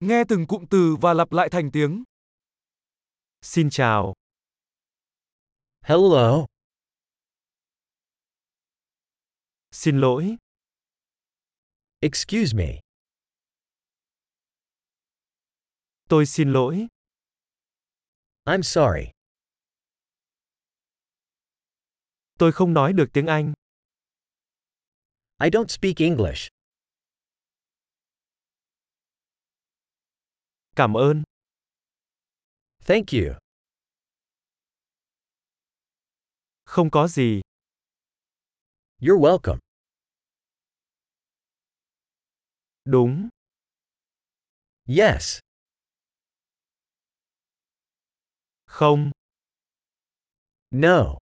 Nghe từng cụm từ và lặp lại thành tiếng. Xin chào. Hello. Xin lỗi. Excuse me. Tôi xin lỗi. I'm sorry. Tôi không nói được tiếng Anh. I don't speak English. Cảm ơn. Thank you. Không có gì. You're welcome. Đúng. Yes. Không. No.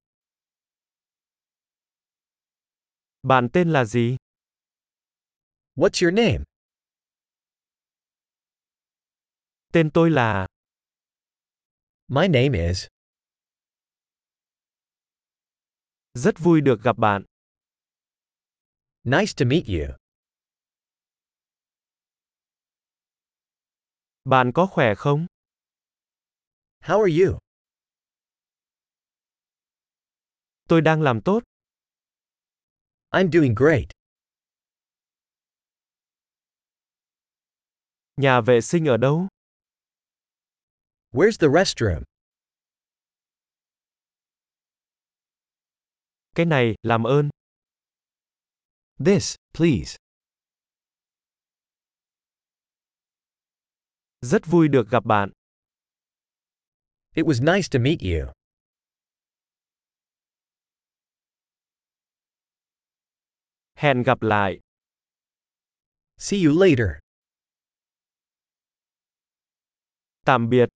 Bạn tên là gì? What's your name? Tên tôi là. My name is. Rất vui được gặp bạn. Nice to meet you. Bạn có khỏe không? How are you? Tôi đang làm tốt. I'm doing great. Nhà vệ sinh ở đâu? Where's the restroom? Cái này, làm ơn. This, please. Rất vui được gặp bạn. It was nice to meet you. Hẹn gặp lại. See you later. Tạm biệt.